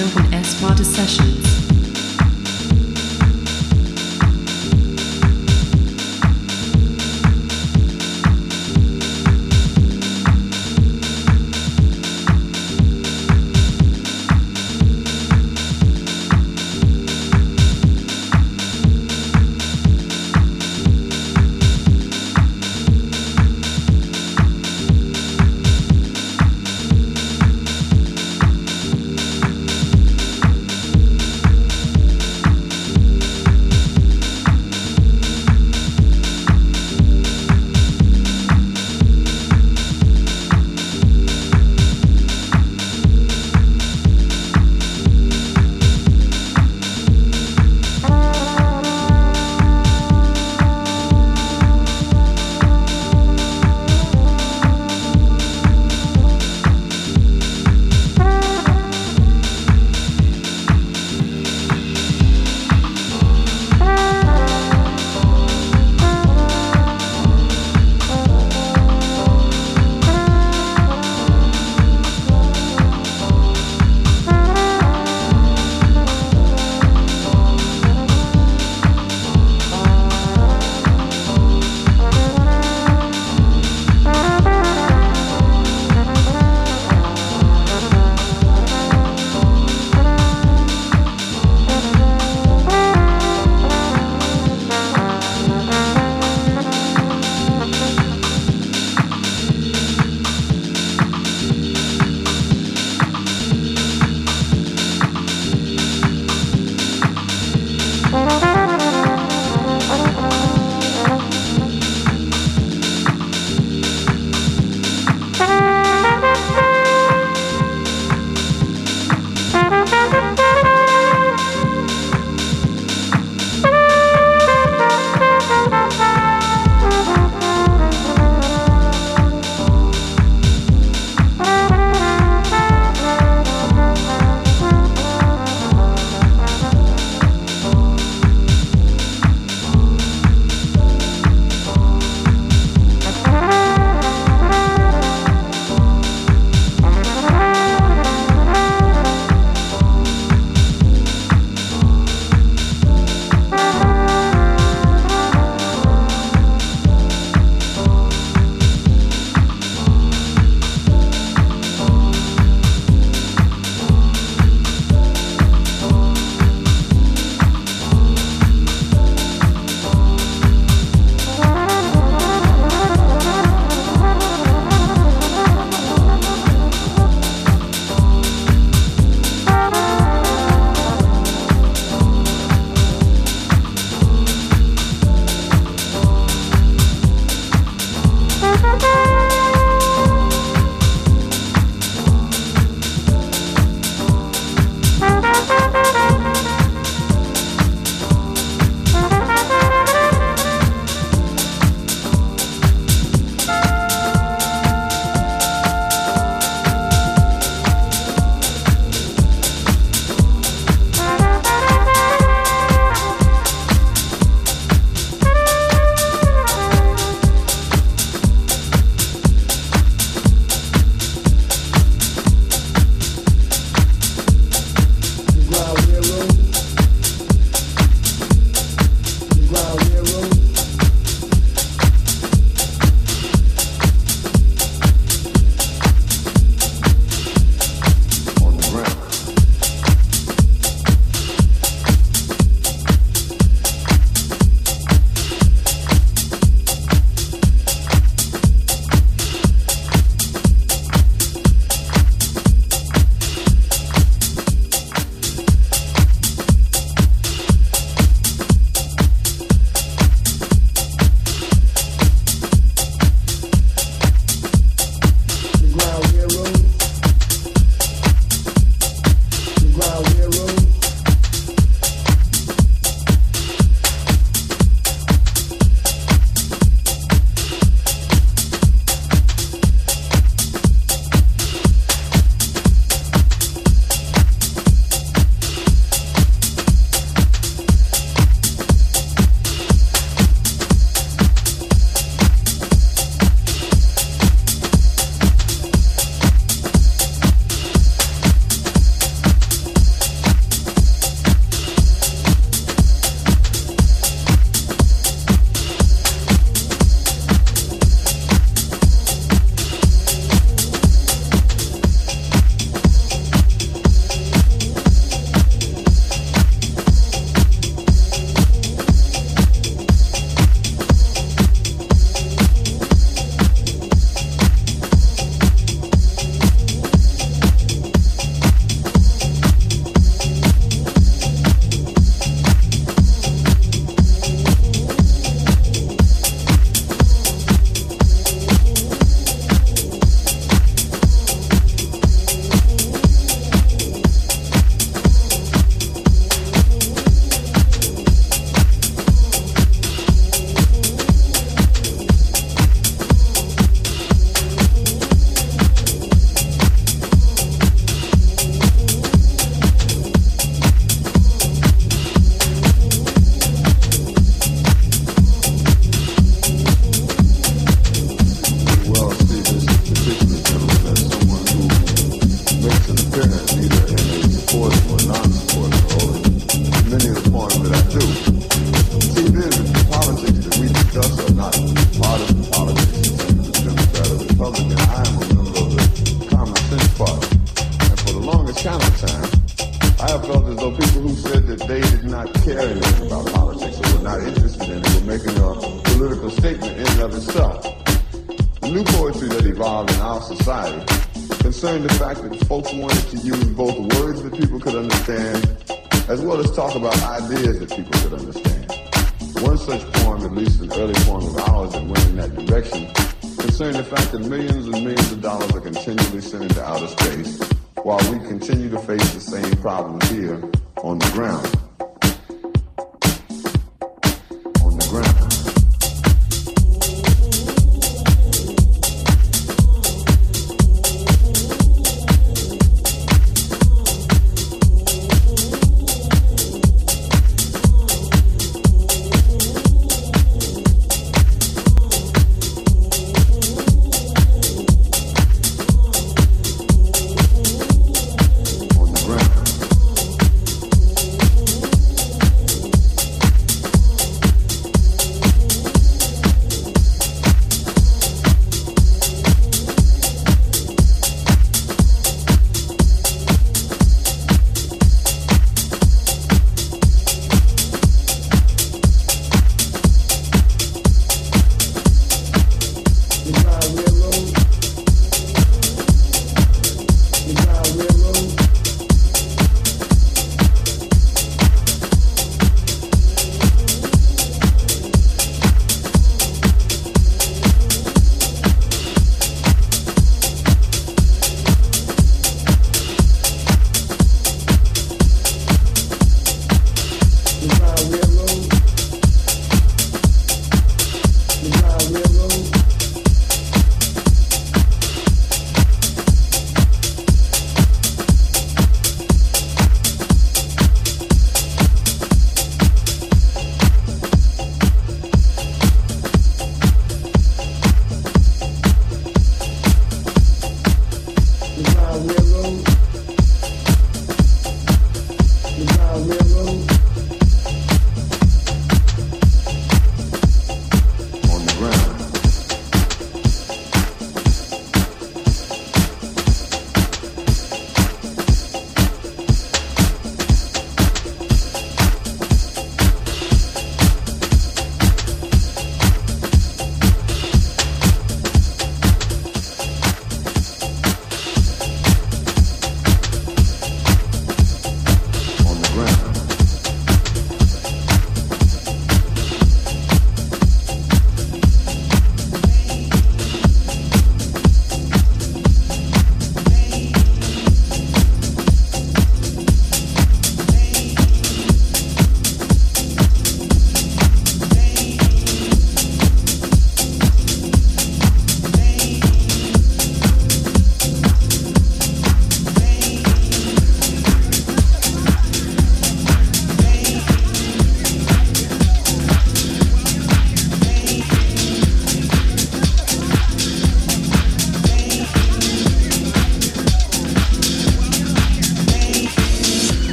Is Johan S. Sparta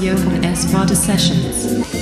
Johan S. Vata Sessions.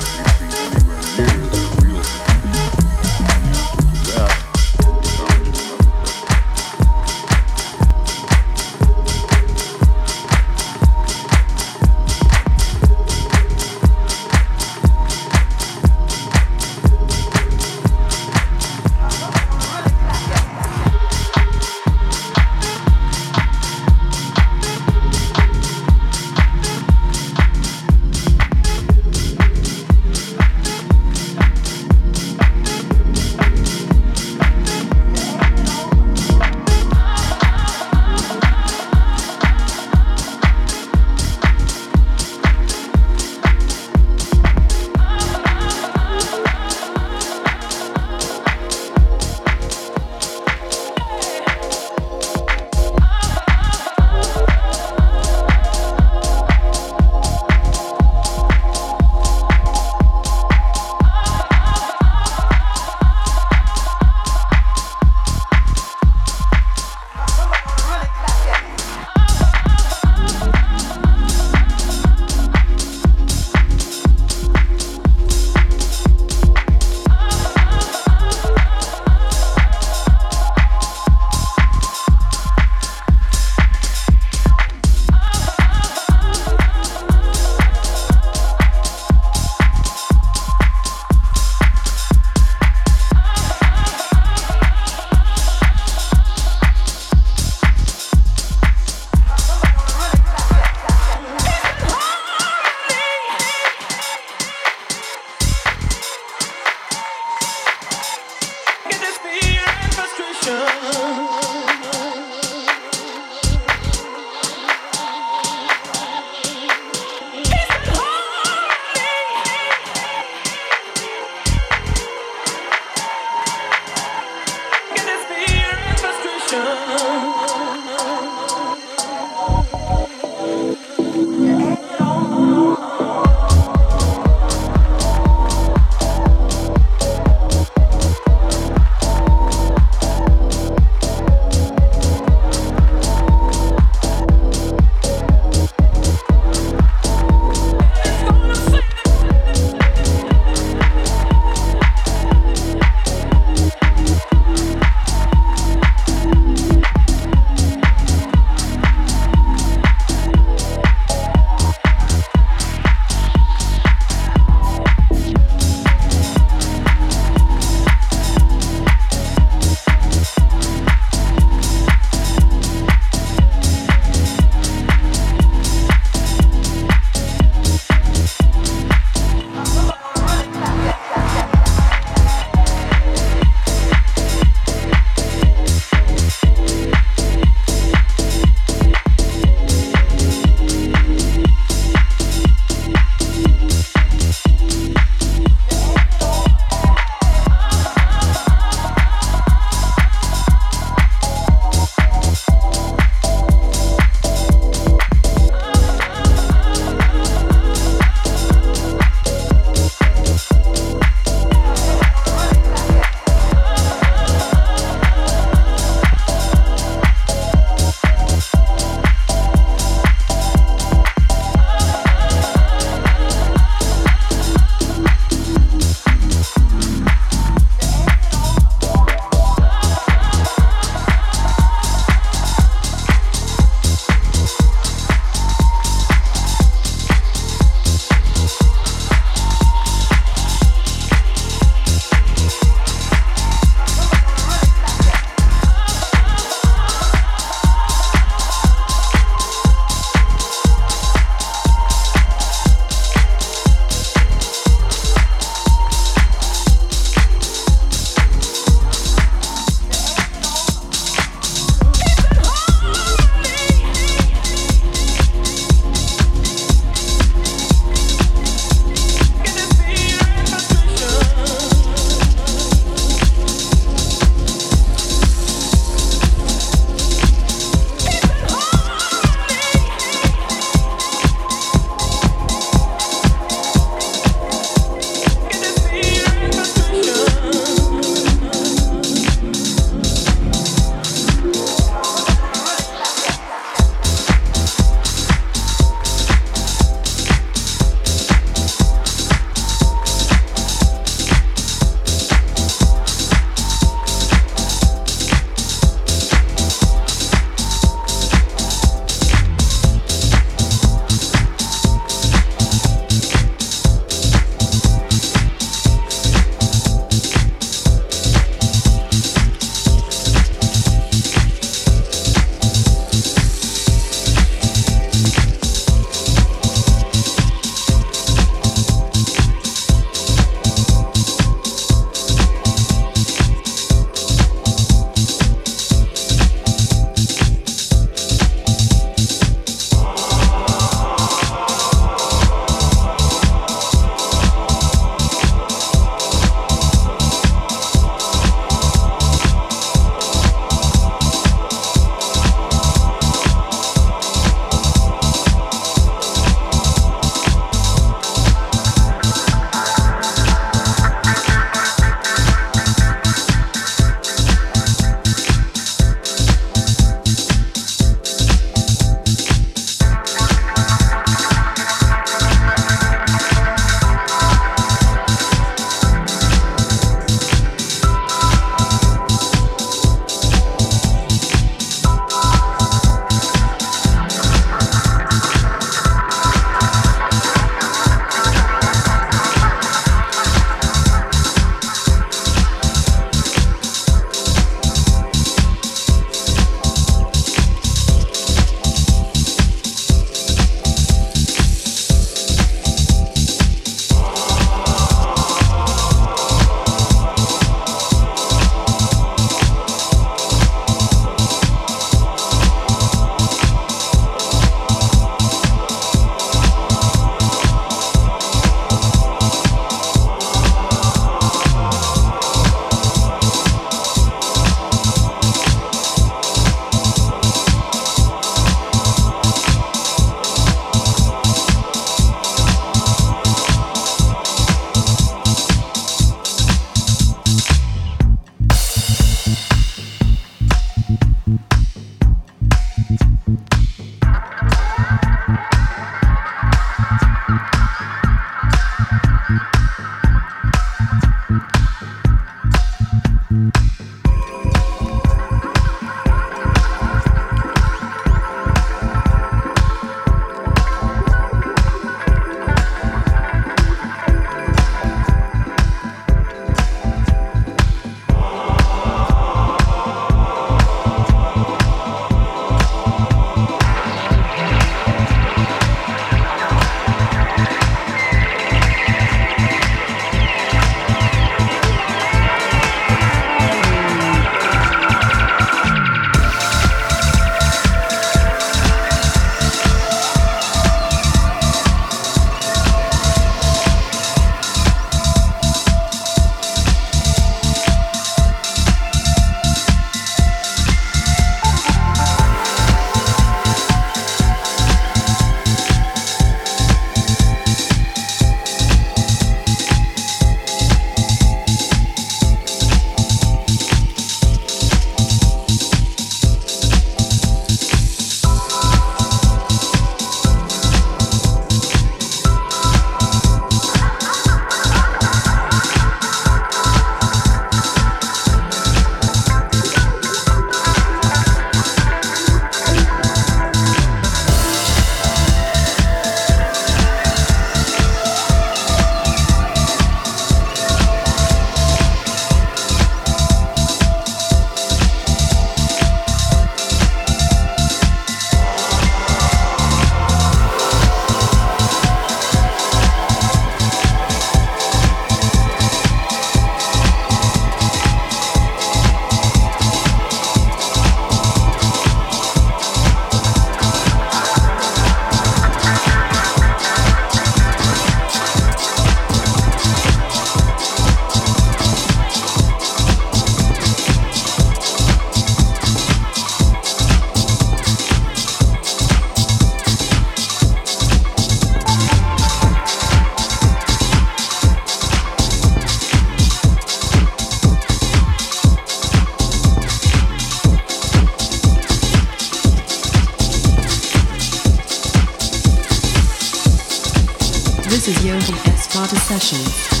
This is Johan S. Vata Sessions.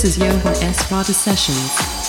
This is Johan S. Vata Sessions.